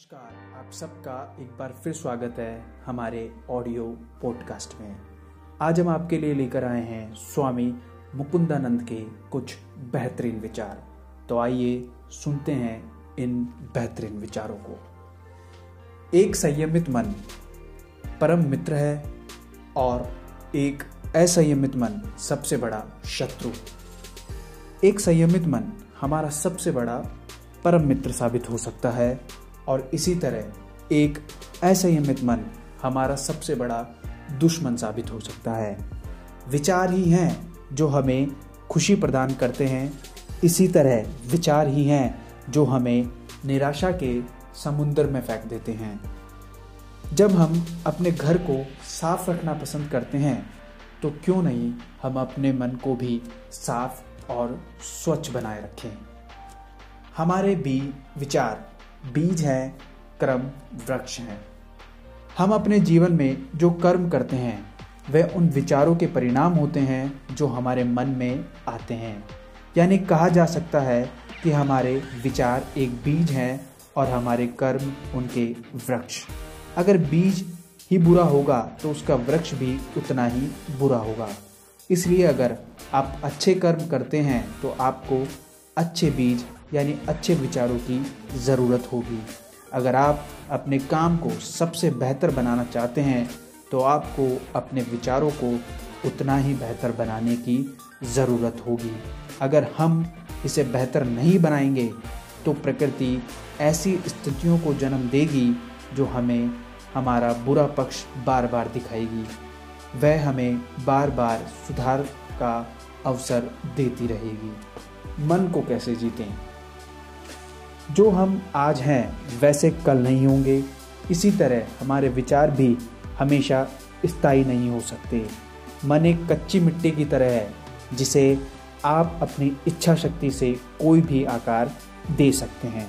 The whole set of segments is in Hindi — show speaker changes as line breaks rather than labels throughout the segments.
नमस्कार, आप सबका एक बार फिर स्वागत है हमारे ऑडियो पॉडकास्ट में। आज हम आपके लिए लेकर आए हैं स्वामी मुकुंदानंद के कुछ बेहतरीन विचार। तो आइए सुनते हैं इन बेहतरीन विचारों को। एक संयमित मन परम मित्र है और एक असंयमित मन सबसे बड़ा शत्रु। एक संयमित मन हमारा सबसे बड़ा परम मित्र साबित हो सकता है। और इसी तरह एक ऐसे असंयमित मन हमारा सबसे बड़ा दुश्मन साबित हो सकता है। विचार ही हैं जो हमें खुशी प्रदान करते हैं। इसी तरह विचार ही हैं जो हमें निराशा के समुद्र में फेंक देते हैं। जब हम अपने घर को साफ़ रखना पसंद करते हैं तो क्यों नहीं हम अपने मन को भी साफ़ और स्वच्छ बनाए रखें? हमारे भी विचार बीज है, कर्म वृक्ष है। हम अपने जीवन में जो कर्म करते हैं, वह उन विचारों के परिणाम होते हैं जो हमारे मन में आते हैं। यानी कहा जा सकता है कि हमारे विचार एक बीज हैं और हमारे कर्म उनके वृक्ष। अगर बीज ही बुरा होगा तो उसका वृक्ष भी उतना ही बुरा होगा। इसलिए अगर आप अच्छे कर्म करते हैं तो आपको अच्छे बीज यानी अच्छे विचारों की ज़रूरत होगी। अगर आप अपने काम को सबसे बेहतर बनाना चाहते हैं तो आपको अपने विचारों को उतना ही बेहतर बनाने की ज़रूरत होगी। अगर हम इसे बेहतर नहीं बनाएँगे तो प्रकृति ऐसी स्थितियों को जन्म देगी, जो हमें हमारा बुरा पक्ष बार बार दिखाएगी। वह हमें बार बार सुधार का अवसर देती रहेगी। मन को कैसे जीतें? जो हम आज हैं, वैसे कल नहीं होंगे। इसी तरह हमारे विचार भी हमेशा स्थायी नहीं हो सकते। मन एक कच्ची मिट्टी की तरह है, जिसे आप अपनी इच्छा शक्ति से कोई भी आकार दे सकते हैं।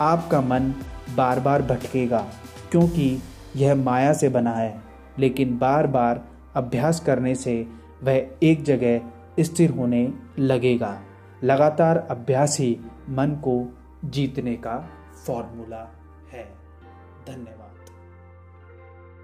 आपका मन बार बार भटकेगा, क्योंकि यह माया से बना है, लेकिन बार बार अभ्यास करने से वह एक जगह स्थिर होने लगेगा। लगातार अभ्यास ही मन को जीतने का फॉर्मूला है। धन्यवाद।